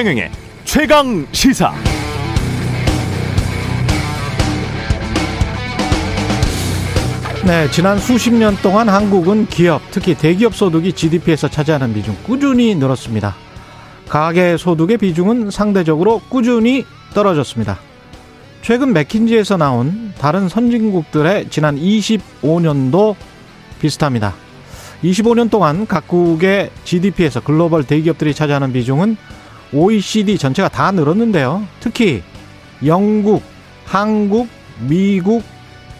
최경영의 최강 시사. 네, 지난 수십 년 동안 한국은 기업, 특히 대기업 소득이 GDP에서 차지하는 비중 꾸준히 늘었습니다. 가계 소득의 비중은 상대적으로 꾸준히 떨어졌습니다. 최근 맥킨지에서 나온 다른 선진국들의 지난 25년도 비슷합니다. 25년 동안 각국의 GDP에서 글로벌 대기업들이 차지하는 비중은 OECD 전체가 다 늘었는데요. 특히 영국, 한국, 미국,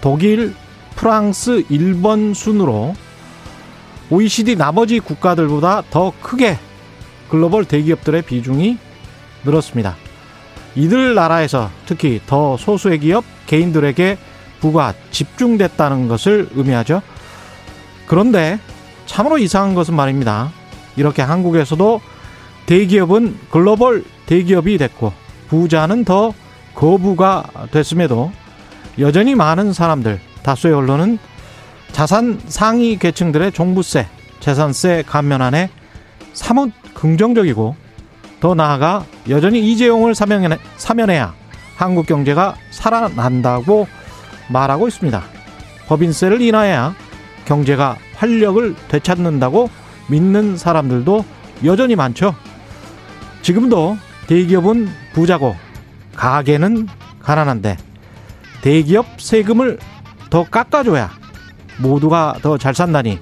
독일, 프랑스, 일본 순으로 OECD 나머지 국가들보다 더 크게 글로벌 대기업들의 비중이 늘었습니다. 이들 나라에서 특히 더 소수의 기업, 개인들에게 부가 집중됐다는 것을 의미하죠. 그런데 참으로 이상한 것은 말입니다. 이렇게 한국에서도 대기업은 글로벌 대기업이 됐고 부자는 더 거부가 됐음에도 여전히 많은 사람들, 다수의 언론은 자산 상위 계층들의 종부세, 재산세 감면안에 사뭇 긍정적이고 더 나아가 여전히 이재용을 사면해야 한국 경제가 살아난다고 말하고 있습니다. 법인세를 인하해야 경제가 활력을 되찾는다고 믿는 사람들도 여전히 많죠. 지금도 대기업은 부자고 가게는 가난한데 대기업 세금을 더 깎아줘야 모두가 더 잘 산다니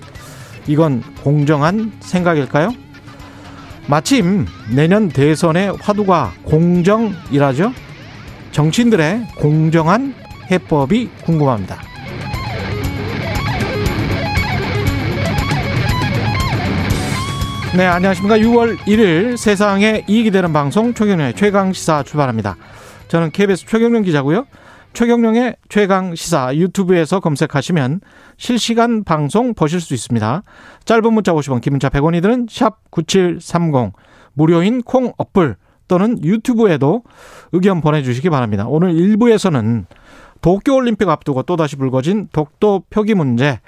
이건 공정한 생각일까요? 마침 내년 대선의 화두가 공정이라죠. 정치인들의 공정한 해법이 궁금합니다. 네, 안녕하십니까. 6월 1일 세상에 이익이 되는 방송 최경련의 최강시사 출발합니다. 저는 KBS 최경련 기자고요. 최경령의 최강 시사 유튜브에서 검색하시면 실시간 방송 보실 수 있습니다. 짧은 문자 50원, 긴 문자 100원이 드는 샵 9730 무료인 콩 어플 또는 유튜브에도 의견 보내주시기 바랍니다. 오늘 1부에서는 도쿄올림픽 앞두고 또다시 불거진 독도 표기 문제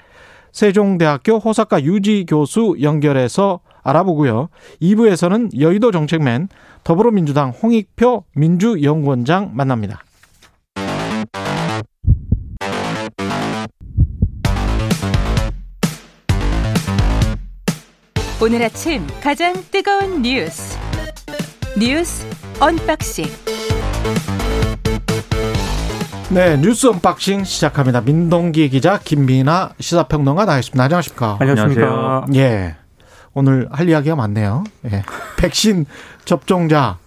세종대학교 호사카 유지 교수 연결해서 알아보고요. 2부에서는 여의도 정책맨 더불어민주당 홍익표 민주연구원장 만납니다. 오늘 아침 가장 뜨거운 뉴스 뉴스 unboxing 네 뉴스 unboxing 시작합니다. 민동기 기자 김민아 시사평론가 나와있습니다. 안녕하십니까? 안녕하십니까? 예. 오늘 할 이야기가 많네요. 예. 백신 접종자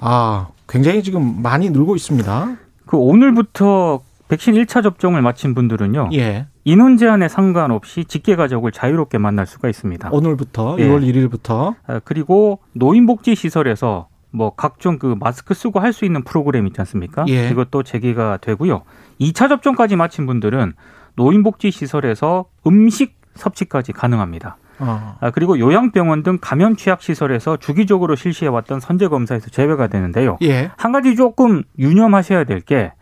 아 굉장히 지금 많이 늘고 있습니다. 그 오늘부터 백신 1차 접종을 마친 분들은요. 예. 인원 제한에 상관없이 직계 가족을 자유롭게 만날 수가 있습니다. 오늘부터 예. 6월 1일부터 아, 그리고 노인복지 시설에서 뭐 각종 그 마스크 쓰고 할 수 있는 프로그램 있지 않습니까? 예. 이것도 재개가 되고요. 2차 접종까지 마친 분들은 노인복지 시설에서 음식 섭취까지 가능합니다. 어. 아, 그리고 요양병원 등 감염 취약 시설에서 주기적으로 실시해왔던 선제 검사에서 제외가 되는데요. 예. 한 가지 조금 유념하셔야 될 게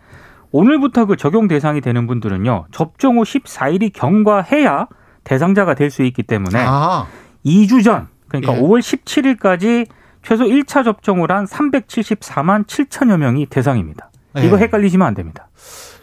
오늘부터 그 적용 대상이 되는 분들은요. 접종 후 14일이 경과해야 대상자가 될 수 있기 때문에 아 2주 전 그러니까 예. 5월 17일까지 최소 1차 접종을 한 374만 7천여 명이 대상입니다. 이거 예. 헷갈리시면 안 됩니다.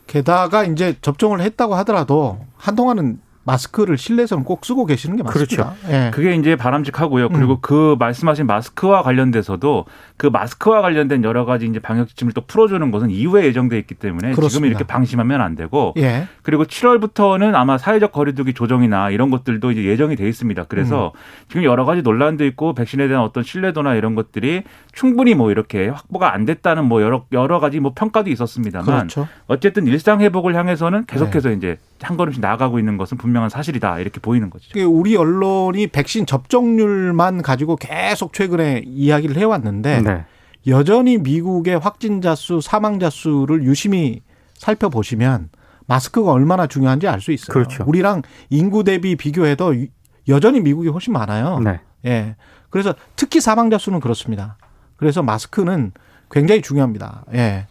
게다가 이제 접종을 했다고 하더라도 한동안은 마스크를 실내에서는 꼭 쓰고 계시는 게 맞습니다. 예. 그게 이제 바람직하고요. 그리고 음. 그 말씀하신 마스크와 관련돼서도 그 마스크와 관련된 여러 가지 이제 방역 지침을 또 풀어주는 것은 이후에 예정돼 있기 때문에 지금 그렇습니다. 이렇게 방심하면 안 되고 예. 그리고 7월부터는 아마 사회적 거리두기 조정이나 이런 것들도 이제 예정이 돼 있습니다. 그래서 음. 지금 여러 가지 논란도 있고 백신에 대한 어떤 신뢰도나 이런 것들이 충분히 뭐 이렇게 확보가 안 됐다는 뭐 여러 여러 가지 뭐 평가도 있었습니다만 그렇죠. 어쨌든 일상 회복을 향해서는 계속해서 이제 한 걸음씩 나아가고 있는 것은 분명한 사실이다 이렇게 보이는 거죠. 이게 우리 언론이 백신 접종률만 가지고 계속 최근에 이야기를 해왔는데 네. 여전히 미국의 확진자 수, 사망자 수를 유심히 살펴보시면 마스크가 얼마나 중요한지 알 수 있어요. 그렇죠. 우리랑 인구 대비 비교해도 유- 여전히 미국이 훨씬 많아요. 네. 예. 그래서 특히 사망자 수는 그렇습니다. 그래서 마스크는 굉장히 중요합니다. 예.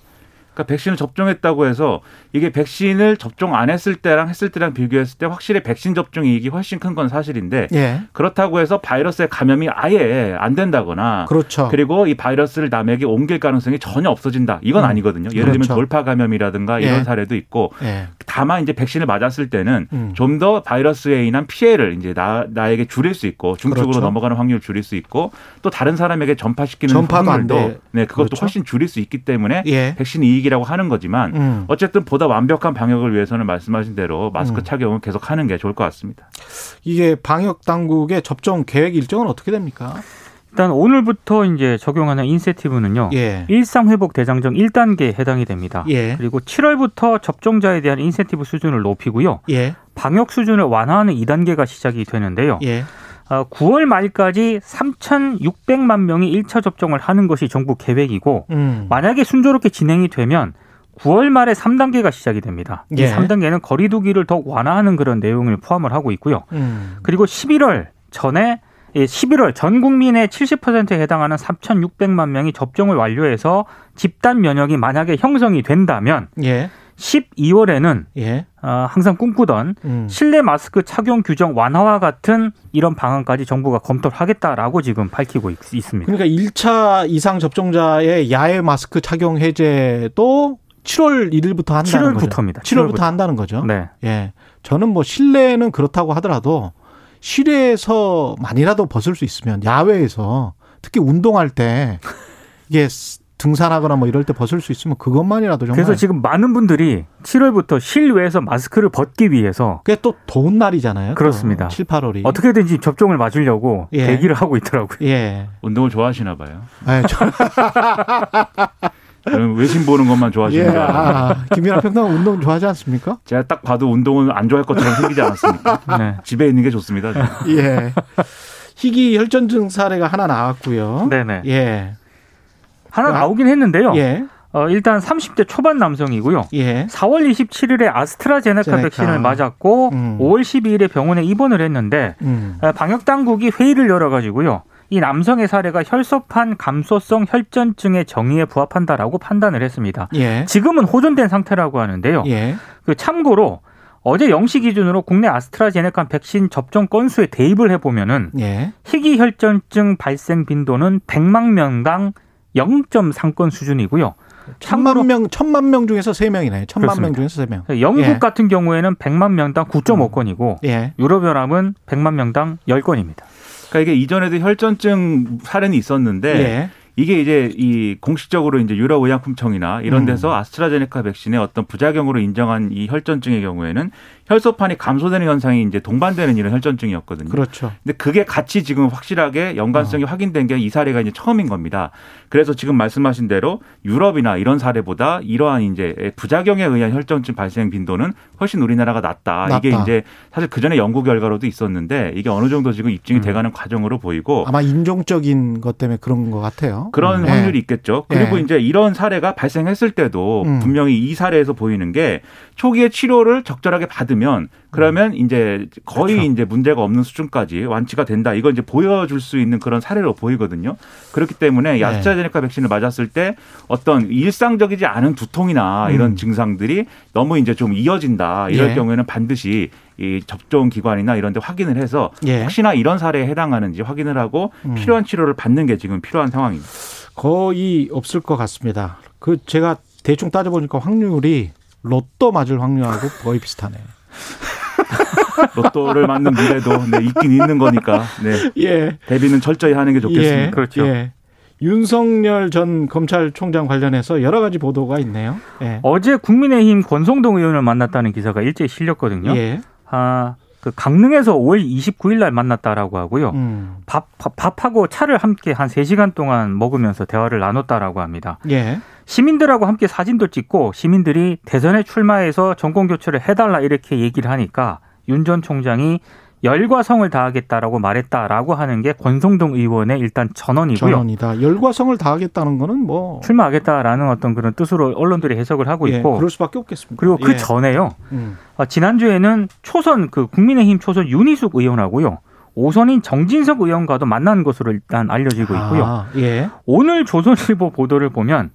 그러니까 백신을 접종했다고 해서 이게 백신을 접종 안 했을 때랑 했을 때랑 비교했을 때 확실히 백신 접종 이익이 훨씬 큰 건 사실인데 예. 그렇다고 해서 바이러스의 감염이 아예 안 된다거나 그렇죠. 그리고 이 바이러스를 남에게 옮길 가능성이 전혀 없어진다. 이건 음. 아니거든요. 예를 들면 그렇죠. 돌파 감염이라든가 이런 예. 사례도 있고 예. 다만 이제 백신을 맞았을 때는 음. 좀더 바이러스에 인한 피해를 이제 나, 나에게 줄일 수 있고 중증으로 그렇죠. 넘어가는 확률을 줄일 수 있고 또 다른 사람에게 전파시키는 확률도 돼. 네 그것도 그렇죠. 훨씬 줄일 수 있기 때문에 예. 백신 이익이 라고 하는 거지만 음. 어쨌든 보다 완벽한 방역을 위해서는 말씀하신 대로 마스크 음. 착용은 계속 하는 게 좋을 것 같습니다. 이게 방역 당국의 접종 계획 일정은 어떻게 됩니까? 일단 오늘부터 이제 적용하는 인센티브는요. 예. 일상 회복 대장정 1단계에 해당이 됩니다. 예. 그리고 7월부터 접종자에 대한 인센티브 수준을 높이고요. 예. 방역 수준을 완화하는 2단계가 시작이 되는데요. 예. 어, 9월 말까지 3,600만 명이 1차 접종을 하는 것이 정부 계획이고 음. 만약에 순조롭게 진행이 되면 9월 말에 3단계가 시작이 됩니다. 예. 이 3단계는 거리두기를 더욱 완화하는 그런 내용을 포함을 하고 있고요. 음. 그리고 11월 전에 예, 11월 전 국민의 70%에 해당하는 3,600만 명이 접종을 완료해서 집단 면역이 만약에 형성이 된다면 예. 12월에는 예. 어, 항상 꿈꾸던 음. 실내 마스크 착용 규정 완화와 같은 이런 방안까지 정부가 검토를 하겠다라고 지금 밝히고 있, 습니다 그러니까 1차 이상 접종자의 야외 마스크 착용 해제도 7월 1일부터 한다는 거죠. 7월부터입니다. 7월부터 7월부터. 한다는 거죠. 네. 예. 저는 뭐 실내는 그렇다고 하더라도 실내에서만이라도 벗을 수 있으면 야외에서 특히 운동할 때 이게 등산하거나 뭐 이럴 때 벗을 수 있으면 그것만이라도 정말 그래서 지금 많은 분들이 7월부터 실외에서 마스크를 벗기 위해서 그게 또 더운 날이잖아요. 또 그렇습니다. 7, 8월이. 어떻게든지 접종을 맞으려고 예. 대기를 하고 있더라고요. 예. 운동을 좋아하시나 봐요. 아, 저, 외신 보는 것만 예. 좋아하시는 줄 알아요. 아, 김민아 평론가 운동 좋아하지 않습니까? 제가 딱 봐도 운동은 안 좋아할 것처럼 생기지 않았습니까? 네. 집에 있는 게 좋습니다. 저는. 예. 희귀 혈전 증 사례가 하나 나왔고요. 네네. 예. 하나 아, 나오긴 했는데요. 예. 어, 일단 30대 초반 남성이고요. 예. 4월 27일에 아스트라제네카 제네카. 백신을 맞았고 음. 5월 12일에 병원에 입원을 했는데 음. 어, 방역 당국이 회의를 열어 가지고요. 이 남성의 사례가 혈소판 감소성 혈전증의 정의에 부합한다라고 판단을 했습니다. 예. 지금은 호전된 상태라고 하는데요. 예. 그 참고로 어제 0시 기준으로 국내 아스트라제네카 백신 접종 건수에 대입을 해보면은 예. 희귀 혈전증 발생 빈도는 100만 명당 0.3건 수준이고요. 천만 명, 천만 명 중에서 세 명이네. 천만 명 그렇습니다. 중에서 세 명. 영국 예. 같은 경우에는 100만 명당 9.5건이고 예. 유럽연합은 100만 명당 10건입니다. 그러니까 이게 이전에도 혈전증 사례는 있었는데 예. 이게 이제 이 공식적으로 이제 유럽의약품청이나 이런 음. 데서 아스트라제네카 백신의 어떤 부작용으로 인정한 이 혈전증의 경우에는 혈소판이 감소되는 현상이 이제 동반되는 이런 혈전증이었거든요. 그렇죠. 근데 그게 같이 지금 확실하게 연관성이 확인된 게 이 사례가 이제 처음인 겁니다. 그래서 지금 말씀하신 대로 유럽이나 이런 사례보다 이러한 이제 부작용에 의한 혈전증 발생 빈도는 훨씬 우리나라가 낮다. 이게 낮다. 이제 사실 그 전에 연구 결과로도 있었는데 이게 어느 정도 지금 입증이 돼가는 과정으로 보이고 아마 인종적인 것 때문에 그런 것 같아요. 그런 음. 확률이 예. 있겠죠. 그리고 예. 이제 이런 사례가 발생했을 때도 음. 분명히 이 사례에서 보이는 게 초기에 치료를 적절하게 받으면 그러면 이제 거의 그렇죠. 이제 문제가 없는 수준까지 완치가 된다. 이걸 이제 보여줄 수 있는 그런 사례로 보이거든요. 그렇기 때문에 이 네. 백신을 맞았을 때 어떤 일상적이지 않은 두통이나 이런 음. 증상들이 너무 이제 좀 이어진다. 이럴 예. 경우에는 반드시 이 접종 기관이나 이런 데 확인을 해서 예. 혹시나 이런 사례에 해당하는지 확인을 하고 음. 필요한 치료를 받는 게 지금 필요한 상황입니다. 거의 없을 것 같습니다. 그 제가 대충 따져보니까 확률이 로또 맞을 확률하고 거의 비슷하네. 로또를 맞는 미래도 네, 있긴 있는 거니까 네, 예. 대비는 철저히 하는 게 좋겠습니다. 예. 그렇죠. 예. 윤석열 전 검찰총장 관련해서 여러 가지 보도가 있네요. 예. 어제 국민의힘 권성동 의원을 만났다는 기사가 일제히 실렸거든요. 예. 아, 그 강릉에서 5월 29일 날 만났다라고 하고요. 음. 밥, 밥- 밥하고 차를 함께 한 3시간 동안 먹으면서 대화를 나눴다라고 합니다. 예. 시민들하고 함께 사진도 찍고 시민들이 대선에 출마해서 정권 교체를 해달라 이렇게 얘기를 하니까 윤 전 총장이 열과 성을 다하겠다라고 말했다라고 하는 게 권성동 의원의 일단 전언이고요. 전원이다. 열과 성을 다하겠다는 거는 뭐 출마하겠다라는 어떤 그런 뜻으로 언론들이 해석을 하고 예, 있고 그럴 수밖에 없겠습니다. 그리고 그 예. 전에요. 음. 아, 지난주에는 초선 그 국민의힘 초선 윤희숙 의원하고요. 오선인 정진석 의원과도 만난 것으로 일단 알려지고 있고요. 아, 예. 오늘 조선일보 보도를 보면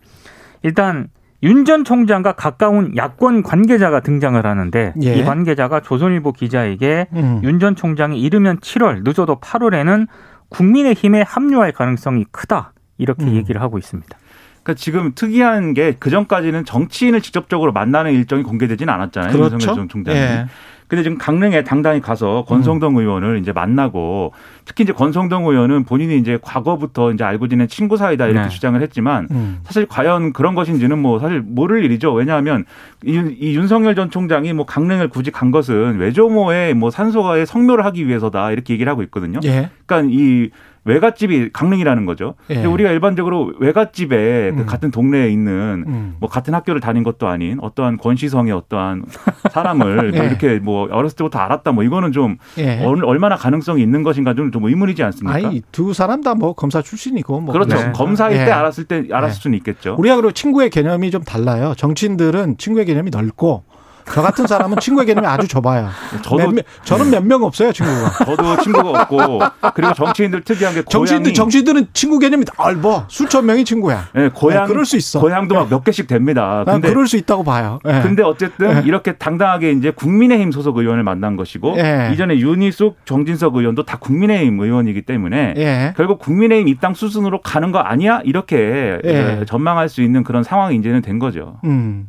일단 윤 전 총장과 가까운 야권 관계자가 등장을 하는데 예. 이 관계자가 조선일보 기자에게 음. 윤전 총장이 이르면 7월 늦어도 8월에는 국민의힘에 합류할 가능성이 크다 이렇게 음. 얘기를 하고 있습니다. 그러니까 지금 특이한 게 그 전까지는 정치인을 직접적으로 만나는 일정이 공개되지는 않았잖아요. 그렇죠. 윤석열 전 총장이. 예. 근데 지금 강릉에 당당히 가서 권성동 의원을 이제 만나고 특히 이제 권성동 의원은 본인이 이제 과거부터 이제 알고 지낸 친구 사이다 이렇게 네. 주장을 했지만 음. 사실 과연 그런 것인지는 뭐 사실 모를 일이죠. 왜냐하면 이, 이 윤석열 전 총장이 뭐 강릉을 굳이 간 것은 외조모의 뭐 산소가의 성묘를 하기 위해서다 이렇게 얘기를 하고 있거든요. 예. 그러니까 이 외갓집이 강릉이라는 거죠. 예. 근데 우리가 일반적으로 외갓집에 그 음. 같은 동네에 있는 음. 뭐 같은 학교를 다닌 것도 아닌 어떠한 권시성의 어떠한 사람을 예. 이렇게 뭐 어렸을 때부터 알았다 뭐 이거는 좀 예. 얼- 얼마나 가능성이 있는 것인가 좀, 좀 의문이지 않습니까? 아니 두 사람 다 뭐 검사 출신이고 뭐 그렇죠. 네. 검사일 예. 때 알았을 때 알았을 수는 있겠죠. 우리가 그리고 친구의 개념이 좀 달라요. 정치인들은 친구의 개념이 넓고 저 같은 사람은 친구의 개념이 아주 좁아요. 저도 몇 명- 저는 몇 명 없어요 친구가. 저도 친구가 없고 그리고 정치인들 특이한 게 정치인들 정치인들은 친구 개념이 넓어. 수천 명이 친구야. 예, 고향 네, 그럴 수 있어. 고향도 막 몇 개씩 됩니다. 난 근데 그럴 수 있다고 봐요. 예. 근데 어쨌든 이렇게 당당하게 이제 국민의힘 소속 의원을 만난 것이고 예. 이전에 윤희숙, 정진석 의원도 다 국민의힘 의원이기 때문에 예. 결국 국민의힘 입당 수순으로 가는 거 아니야? 이렇게 예. 전망할 수 있는 그런 상황이 이제는 된 거죠. 음.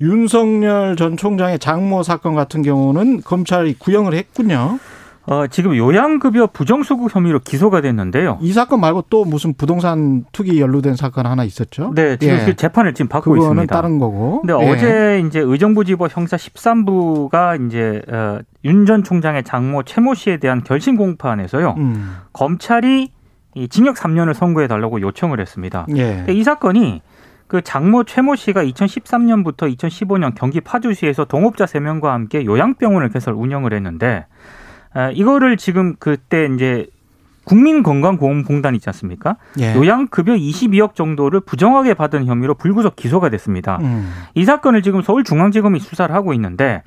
윤석열 전 총장의 장모 사건 같은 경우는 검찰이 구형을 했군요. 어, 지금 요양급여 부정수급 혐의로 기소가 됐는데요. 이 사건 말고 또 무슨 부동산 투기 연루된 사건 하나 있었죠? 네, 지금 예. 그 재판을 지금 받고 그거는 있습니다. 다른 거고. 근데 예. 어제 이제 의정부지법 형사 13부가 이제 어, 윤전 총장의 장모 최모 씨에 대한 결심 공판에서요. 음. 검찰이 이 징역 3년을 선고해 달라고 요청을 했습니다. 예. 이 사건이 그 장모 최모 씨가 2013년부터 2015년 경기 파주시에서 동업자 3명과 함께 요양병원을 개설 운영을 했는데 아, 이거를 지금 그때 이제 국민건강보험공단 있지 않습니까? 예. 요양급여 22억 정도를 부정하게 받은 혐의로 불구속 기소가 됐습니다. 음. 이 사건을 지금 서울중앙지검이 수사를 하고 있는데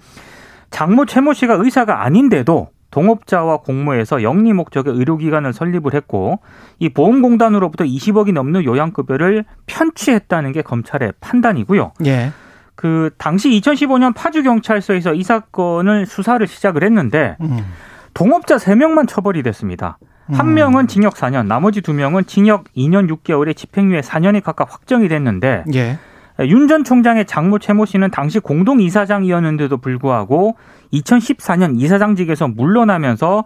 장모 최모 씨가 의사가 아닌데도 동업자와 공모해서 영리 목적의 의료기관을 설립을 했고 이 보험공단으로부터 20억이 넘는 요양급여를 편취했다는 게 검찰의 판단이고요. 예. 그 당시 2015년 파주 경찰서에서 이 사건을 수사를 시작을 했는데 음. 동업자 3명만 처벌이 됐습니다. 한 음. 명은 징역 4년, 나머지 두 명은 징역 2년 6개월에 집행유예 4년이 각각 확정이 됐는데 예. 윤 전 총장의 장모 최모 씨는 당시 공동 이사장이었는데도 불구하고 2014년 이사장직에서 물러나면서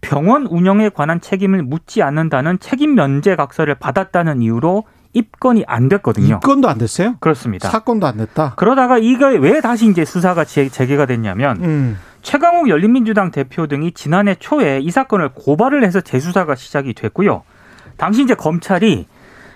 병원 운영에 관한 책임을 묻지 않는다는 책임 면제 각서를 받았다는 이유로 입건이 안 됐거든요. 입건도 안 됐어요? 그렇습니다. 사건도 안 됐다. 그러다가 이거 왜 다시 이제 수사가 재- 재개가 됐냐면 음. 최강욱 열린민주당 대표 등이 지난해 초에 이 사건을 고발을 해서 재수사가 시작이 됐고요. 당시 이제 검찰이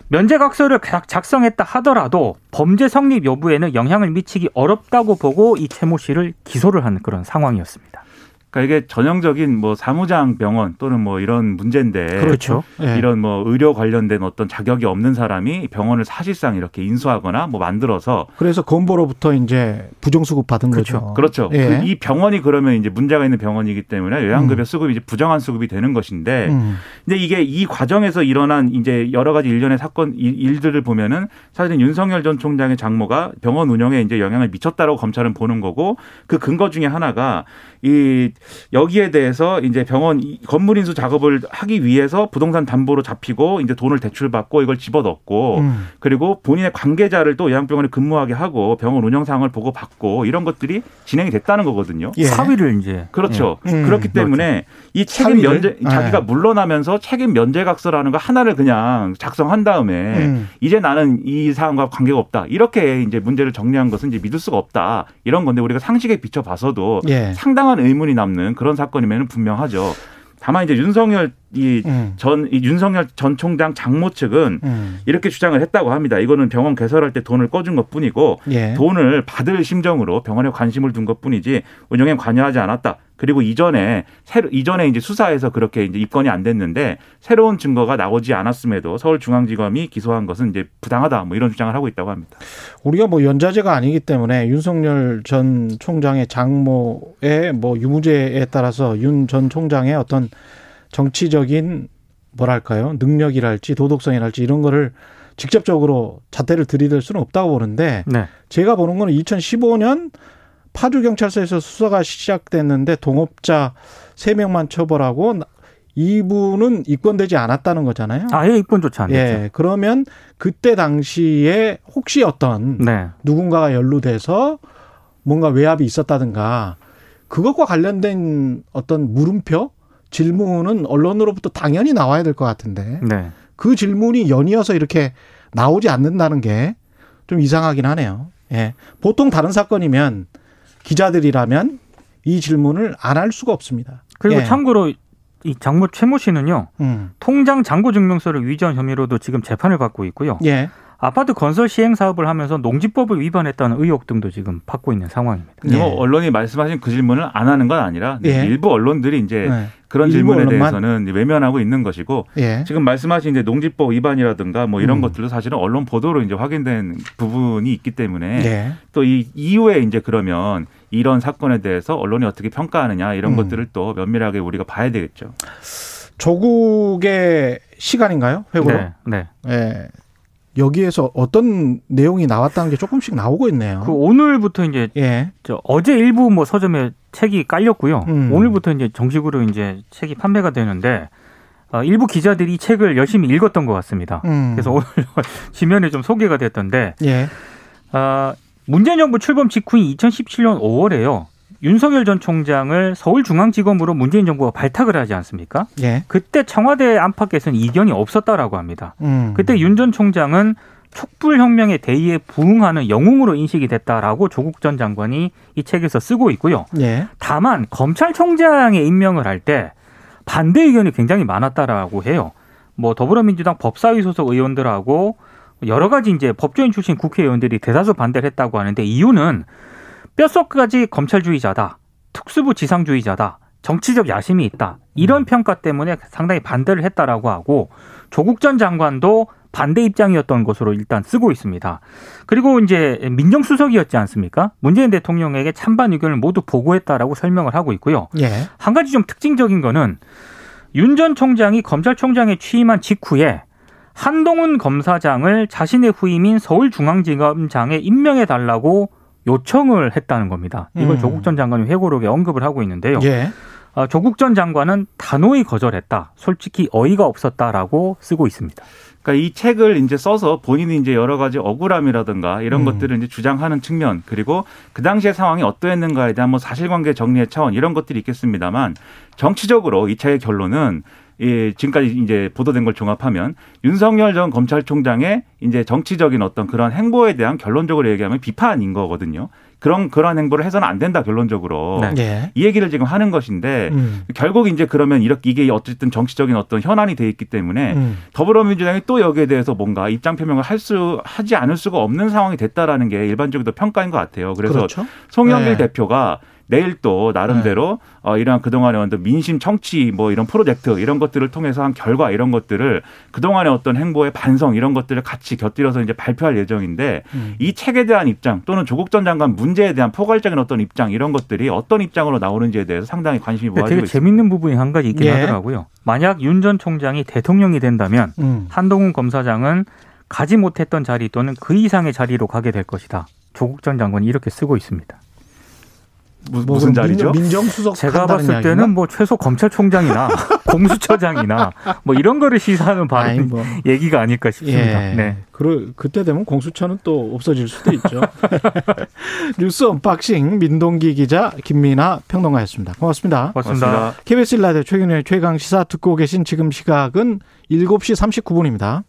면제각서를 작- 작성했다 하더라도 범죄 성립 여부에는 영향을 미치기 어렵다고 보고 이 최모 씨를 기소를 한 그런 상황이었습니다. 그러니까 이게 전형적인 뭐 사무장 병원 또는 뭐 이런 문제인데 그렇죠. 예. 이런 뭐 의료 관련된 어떤 자격이 없는 사람이 병원을 사실상 이렇게 인수하거나 뭐 만들어서 그래서 건보로부터 이제 부정수급 받은 거죠. 그렇죠. 예. 그 이 병원이 그러면 이제 문제가 있는 병원이기 때문에 요양급여 수급이 이제 부정한 수급이 되는 것인데 음. 근데 이게 이 과정에서 일어난 이제 여러 가지 일련의 사건 일- 일들을 보면은 사실은 윤석열 전 총장의 장모가 병원 운영에 이제 영향을 미쳤다라고 검찰은 보는 거고 그 근거 중에 하나가 이 여기에 대해서 이제 병원 이 건물 인수 작업을 하기 위해서 부동산 담보로 잡히고 이제 돈을 대출받고 이걸 집어넣고 음. 그리고 본인의 관계자를 또 요양병원에 근무하게 하고 병원 운영 상황을 보고 받고 이런 것들이 진행이 됐다는 거거든요. 예. 사위를 이제 그렇죠. 예. 음, 그렇기 때문에 이 책임 사위를? 면제 예. 자기가 물러나면서 책임 면제각서라는 거 하나를 그냥 작성한 다음에 음. 이제 나는 이 사안과 관계가 없다. 이렇게 이제 문제를 정리한 것은 이제 믿을 수가 없다. 이런 건데 우리가 상식에 비춰 봐서도 예. 상당한 의문이 남는 그런 사건이면 분명하죠. 다만 이제 윤석열 이 음. 전이 윤석열 전 총장 장모 측은 음. 이렇게 주장을 했다고 합니다. 이거는 병원 개설할 때 돈을 꺼준 것 뿐이고 예. 돈을 받을 심정으로 병원에 관심을 둔 것뿐이지 운영에 관여하지 않았다. 그리고 이전에 새로 이전에 이제 수사에서 그렇게 이제 입건이 안 됐는데 새로운 증거가 나오지 않았음에도 서울중앙지검이 기소한 것은 이제 부당하다. 뭐 이런 주장을 하고 있다고 합니다. 우리가 뭐 연좌제가 아니기 때문에 윤석열 전 총장의 장모의 뭐 유무죄에 따라서 윤 전 총장의 어떤 정치적인 뭐랄까요 능력이랄지 도덕성이랄지 이런 거를 직접적으로 잣대를 들이댈 수는 없다고 보는데 네. 제가 보는 거는 2015년 파주 경찰서에서 수사가 시작됐는데 동업자 3명만 처벌하고 이분은 입건되지 않았다는 거잖아요. 아예 입건조차 안 됐죠. 예. 그러면 그때 당시에 혹시 어떤 네. 누군가가 연루돼서 뭔가 외압이 있었다든가 그것과 관련된 어떤 물음표 질문은 언론으로부터 당연히 나와야 될 것 같은데 네. 그 질문이 연이어서 이렇게 나오지 않는다는 게 좀 이상하긴 하네요. 예. 보통 다른 사건이면 기자들이라면 이 질문을 안 할 수가 없습니다. 그리고 예. 참고로 이 장모 최모 씨는요. 음. 통장 잔고 증명서를 위조한 혐의로도 지금 재판을 받고 있고요. 예. 아파트 건설 시행 사업을 하면서 농지법을 위반했다는 의혹 등도 지금 받고 있는 상황입니다. 뭐 예. 언론이 말씀하신 그 질문을 안 하는 건 아니라 예. 일부 언론들이 이제 네. 그런 질문에 언론만? 대해서는 외면하고 있는 것이고 예. 지금 말씀하신 이제 농지법 위반이라든가 뭐 이런 음. 것들도 사실은 언론 보도로 이제 확인된 부분이 있기 때문에 예. 또이 이후에 이제 그러면 이런 사건에 대해서 언론이 어떻게 평가하느냐 이런 음. 것들을 또 면밀하게 우리가 봐야 되겠죠. 조국의 시간인가요? 회고로? 네. 네. 예. 여기에서 어떤 내용이 나왔다는 게 조금씩 나오고 있네요. 그 오늘부터 이제 예. 저 어제 일부 뭐 서점에 책이 깔렸고요. 음. 오늘부터 이제 정식으로 이제 책이 판매가 되는데 어, 일부 기자들이 이 책을 열심히 읽었던 것 같습니다. 음. 그래서 오늘 지면에 좀 소개가 됐던데 예. 아, 문재인 정부 출범 직후인 2017년 5월에요. 윤석열 전 총장을 서울중앙지검으로 문재인 정부가 발탁을 하지 않습니까? 예. 그때 청와대 안팎에서는 이견이 없었다라고 합니다. 음. 그때 윤 전 총장은 촛불혁명의 대의에 부응하는 영웅으로 인식이 됐다라고 조국 전 장관이 이 책에서 쓰고 있고요. 예. 다만 검찰총장에 임명을 할 때 반대 의견이 굉장히 많았다라고 해요. 뭐 더불어민주당 법사위 소속 의원들하고 여러 가지 이제 법조인 출신 국회의원들이 대다수 반대를 했다고 하는데 이유는 뼛속까지 검찰주의자다, 특수부 지상주의자다, 정치적 야심이 있다 이런 평가 때문에 상당히 반대를 했다라고 하고 조국 전 장관도 반대 입장이었던 것으로 일단 쓰고 있습니다. 그리고 이제 민정수석이었지 않습니까? 문재인 대통령에게 찬반 의견을 모두 보고했다라고 설명을 하고 있고요. 예. 한 가지 좀 특징적인 거는 윤 전 총장이 검찰총장에 취임한 직후에 한동훈 검사장을 자신의 후임인 서울중앙지검장에 임명해 달라고 요청을 했다는 겁니다. 이걸 음. 조국 전 장관이 회고록에 언급을 하고 있는데요. 예. 아, 조국 전 장관은 단호히 거절했다. 솔직히 어이가 없었다라고 쓰고 있습니다. 그러니까 이 책을 이제 써서 본인이 이제 여러 가지 억울함이라든가 이런 음. 것들을 이제 주장하는 측면 그리고 그 당시의 상황이 어떠했는가에 대한 뭐 사실관계 정리의 차원 이런 것들이 있겠습니다만 정치적으로 이 책의 결론은 예, 지금까지 이제 보도된 걸 종합하면 윤석열 전 검찰총장의 이제 정치적인 어떤 그런 행보에 대한 결론적으로 얘기하면 비판인 거거든요. 그런 그런 행보를 해서는 안 된다 결론적으로 네. 예. 이 얘기를 지금 하는 것인데 음. 결국 이제 그러면 이렇게 이게 어쨌든 정치적인 어떤 현안이 돼 있기 때문에 음. 더불어민주당이 또 여기에 대해서 뭔가 입장 표명을 할 수 하지 않을 수가 없는 상황이 됐다라는 게 일반적으로 평가인 것 같아요. 그래서 그렇죠. 송영길 네. 대표가 내일 또 나름대로 어, 이러한 그동안의 어떤 민심 청취 뭐 이런 프로젝트 이런 것들을 통해서 한 결과 이런 것들을 그동안의 어떤 행보의 반성 이런 것들을 같이 곁들여서 이제 발표할 예정인데 음. 이 책에 대한 입장 또는 조국 전 장관 문제에 대한 포괄적인 어떤 입장 이런 것들이 어떤 입장으로 나오는지에 대해서 상당히 관심이 모아지고 되게 있습니다. 재밌는 부분이 한 가지 있긴 예. 하더라고요. 만약 윤 전 총장이 대통령이 된다면 음. 한동훈 검사장은 가지 못했던 자리 또는 그 이상의 자리로 가게 될 것이다. 조국 전 장관이 이렇게 쓰고 있습니다. 무- 뭐 무슨 자리죠? 민정, 민정 수석 제가 봤을 이야기인가? 때는 뭐 최소 검찰총장이나 공수처장이나 뭐 이런 거를 시사하는 바른 뭐. 얘기가 아닐까 싶습니다. 예. 네. 그 그때 되면 공수처는 또 없어질 수도 있죠. 뉴스 unboxing 민동기 기자 김민아 평론가였습니다. 고맙습니다. 고맙습니다. 고맙습니다. KBS 라디오 최경영의 최강 시사 듣고 계신 지금 시각은 7시 39분입니다.